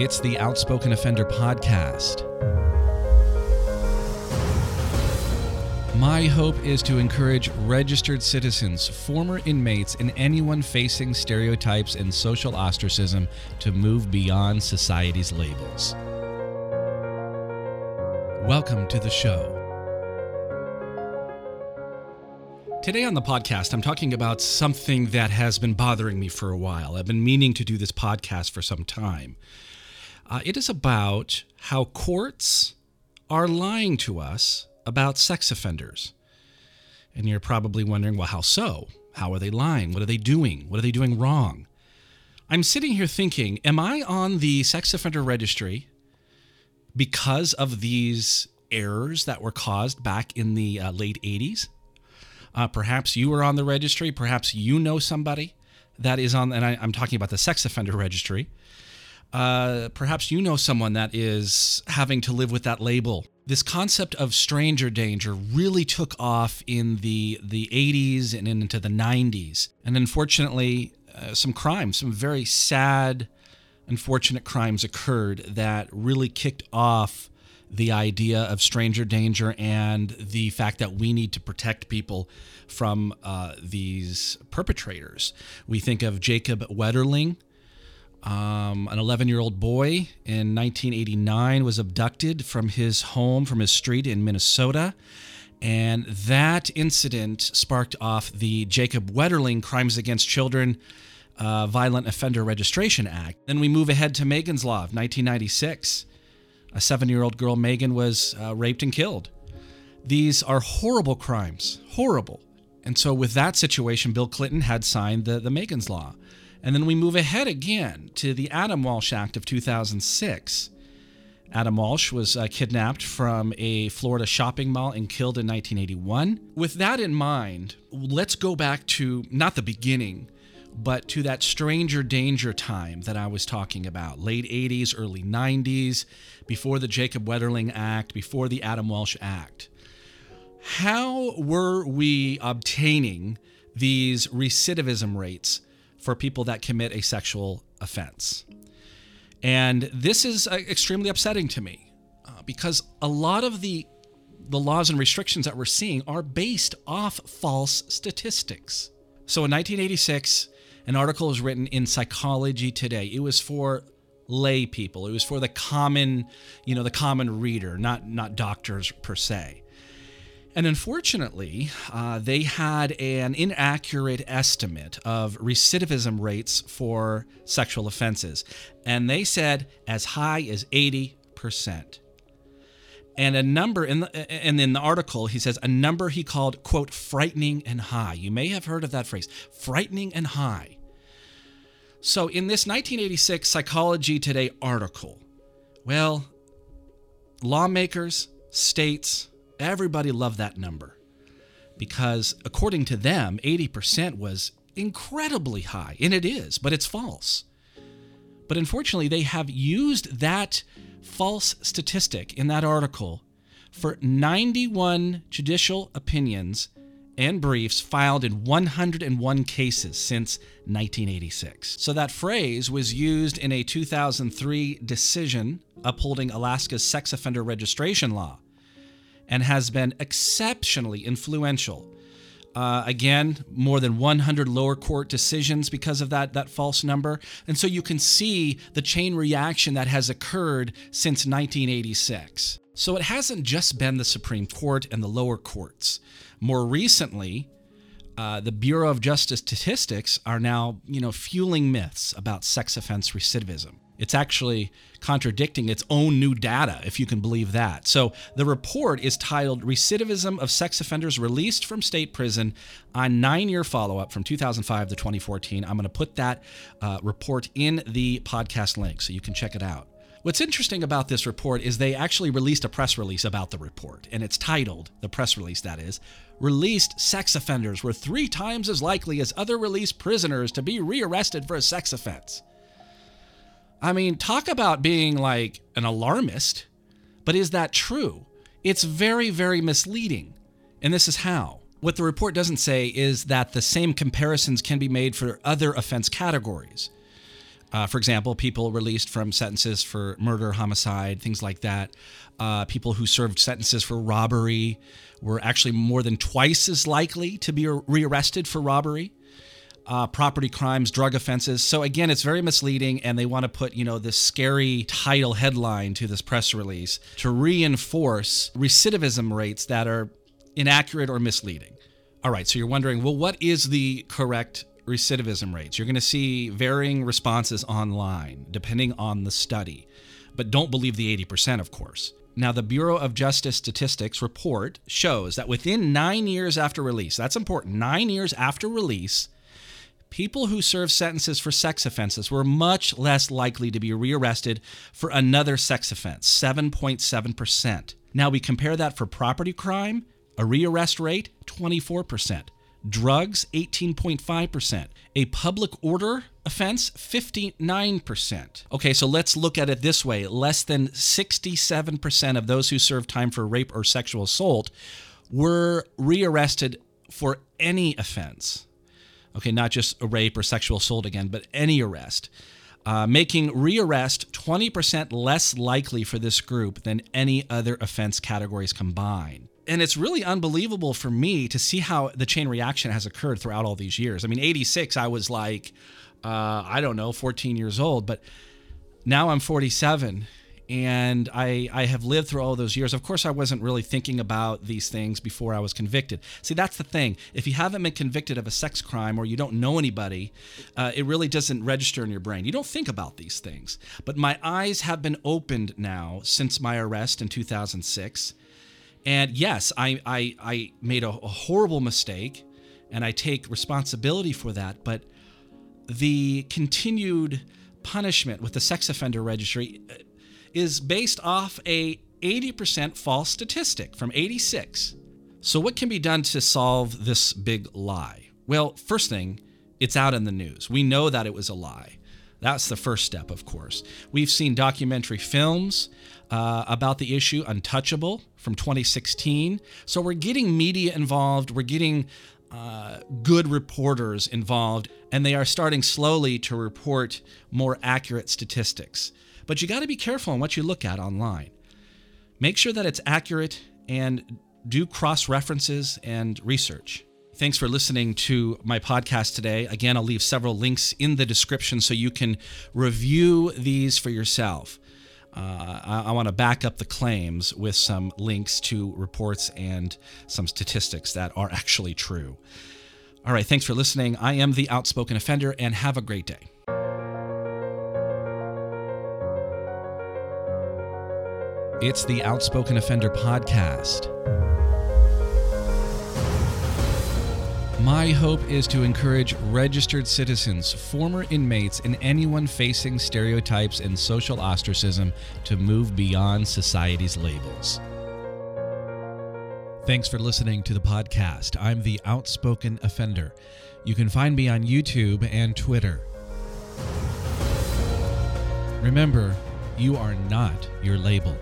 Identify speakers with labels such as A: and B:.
A: It's the Outspoken Offender Podcast. My hope is to encourage registered citizens, former inmates, and anyone facing stereotypes and social ostracism to move beyond society's labels. Welcome to the show. Today on the podcast, I'm talking about something that has been bothering me for a while. I've been meaning to do this podcast for some time. Uh, it is about how courts are lying to us about sex offenders. And you're probably wondering, well, how so? How are they lying? What are they doing? What are they doing wrong? I'm sitting here thinking, am I on the sex offender registry because of these errors that were caused back in the uh, late 80s? Uh, perhaps you are on the registry. Perhaps you know somebody that is on, and I, am talking about the sex offender registry. Uh, perhaps you know someone that is having to live with that label. This concept of stranger danger really took off in the the 80s and into the 90s, and unfortunately, uh, some crimes, some very sad, unfortunate crimes occurred that really kicked off the idea of stranger danger and the fact that we need to protect people from uh, these perpetrators. We think of Jacob Wetterling, um, an 11 year old boy in 1989 was abducted from his home, from his street in Minnesota. And that incident sparked off the Jacob Wetterling Crimes Against Children uh, Violent Offender Registration Act. Then we move ahead to Megan's Law of 1996 a seven year old girl, Megan, was uh, raped and killed. These are horrible crimes, horrible. And so, with that situation, Bill Clinton had signed the, the Megan's Law. And then we move ahead again to the Adam Walsh Act of 2006. Adam Walsh was uh, kidnapped from a Florida shopping mall and killed in 1981. With that in mind, let's go back to not the beginning, but to that stranger danger time that I was talking about late 80s, early 90s, before the Jacob Wetterling Act, before the Adam Walsh Act. How were we obtaining these recidivism rates for people that commit a sexual offense? And this is uh, extremely upsetting to me uh, because a lot of the the laws and restrictions that we're seeing are based off false statistics. So in 1986, an article was written in Psychology Today. It was for lay people. It was for the common, you know, the common reader, not not doctors per se. And unfortunately, uh, they had an inaccurate estimate of recidivism rates for sexual offenses. And they said as high as 80%. And a number in the, and in the article, he says a number he called, quote, frightening and high. You may have heard of that phrase, frightening and high. So, in this 1986 Psychology Today article, well, lawmakers, states, everybody loved that number because, according to them, 80% was incredibly high. And it is, but it's false. But unfortunately, they have used that false statistic in that article for 91 judicial opinions and briefs filed in 101 cases since 1986. So that phrase was used in a 2003 decision upholding Alaska's sex offender registration law and has been exceptionally influential. Uh, again, more than 100 lower court decisions because of that, that false number. And so you can see the chain reaction that has occurred since 1986. So it hasn't just been the Supreme Court and the lower courts. More recently, uh, the Bureau of Justice Statistics are now, you know, fueling myths about sex offense recidivism. It's actually contradicting its own new data, if you can believe that. So the report is titled Recidivism of Sex Offenders Released from State Prison on Nine Year Follow Up from 2005 to 2014. I'm going to put that uh, report in the podcast link so you can check it out. What's interesting about this report is they actually released a press release about the report, and it's titled, the press release that is, Released Sex Offenders Were Three Times as Likely as Other Released Prisoners to Be Rearrested for a Sex Offense. I mean, talk about being like an alarmist, but is that true? It's very, very misleading. And this is how. What the report doesn't say is that the same comparisons can be made for other offense categories. Uh, for example, people released from sentences for murder, homicide, things like that. Uh, people who served sentences for robbery were actually more than twice as likely to be rearrested for robbery. Uh, property crimes, drug offenses. So again, it's very misleading, and they want to put you know this scary title headline to this press release to reinforce recidivism rates that are inaccurate or misleading. All right, so you're wondering, well, what is the correct recidivism rates? You're going to see varying responses online depending on the study, but don't believe the 80%, of course. Now, the Bureau of Justice Statistics report shows that within nine years after release, that's important, nine years after release, people who served sentences for sex offenses were much less likely to be rearrested for another sex offense, 7.7%. Now, we compare that for property crime, a rearrest rate, 24%. Drugs, 18.5%. A public order offense, 59%. Okay, so let's look at it this way less than 67% of those who served time for rape or sexual assault were rearrested for any offense. Okay, not just a rape or sexual assault again, but any arrest. Uh, making rearrest 20% less likely for this group than any other offense categories combined and it's really unbelievable for me to see how the chain reaction has occurred throughout all these years. I mean, 86, I was like, uh, I don't know, 14 years old, but now I'm 47 and I, I have lived through all those years. Of course, I wasn't really thinking about these things before I was convicted. See, that's the thing. If you haven't been convicted of a sex crime or you don't know anybody, uh, it really doesn't register in your brain. You don't think about these things. But my eyes have been opened now since my arrest in 2006. And yes, I, I, I made a, a horrible mistake and I take responsibility for that. But the continued punishment with the sex offender registry uh, is based off a 80% false statistic from 86. So, what can be done to solve this big lie? Well, first thing, it's out in the news. We know that it was a lie. That's the first step, of course. We've seen documentary films uh, about the issue, Untouchable from 2016. So we're getting media involved, we're getting uh, good reporters involved, and they are starting slowly to report more accurate statistics. But you got to be careful on what you look at online. Make sure that it's accurate and do cross references and research. Thanks for listening to my podcast today. Again, I'll leave several links in the description so you can review these for yourself. Uh, I, I want to back up the claims with some links to reports and some statistics that are actually true. All right, thanks for listening. I am the Outspoken Offender, and have a great day. It's the Outspoken Offender Podcast. My hope is to encourage registered citizens, former inmates, and anyone facing stereotypes and social ostracism to move beyond society's labels. Thanks for listening to the podcast. I'm the Outspoken Offender. You can find me on YouTube and Twitter. Remember, you are not your label.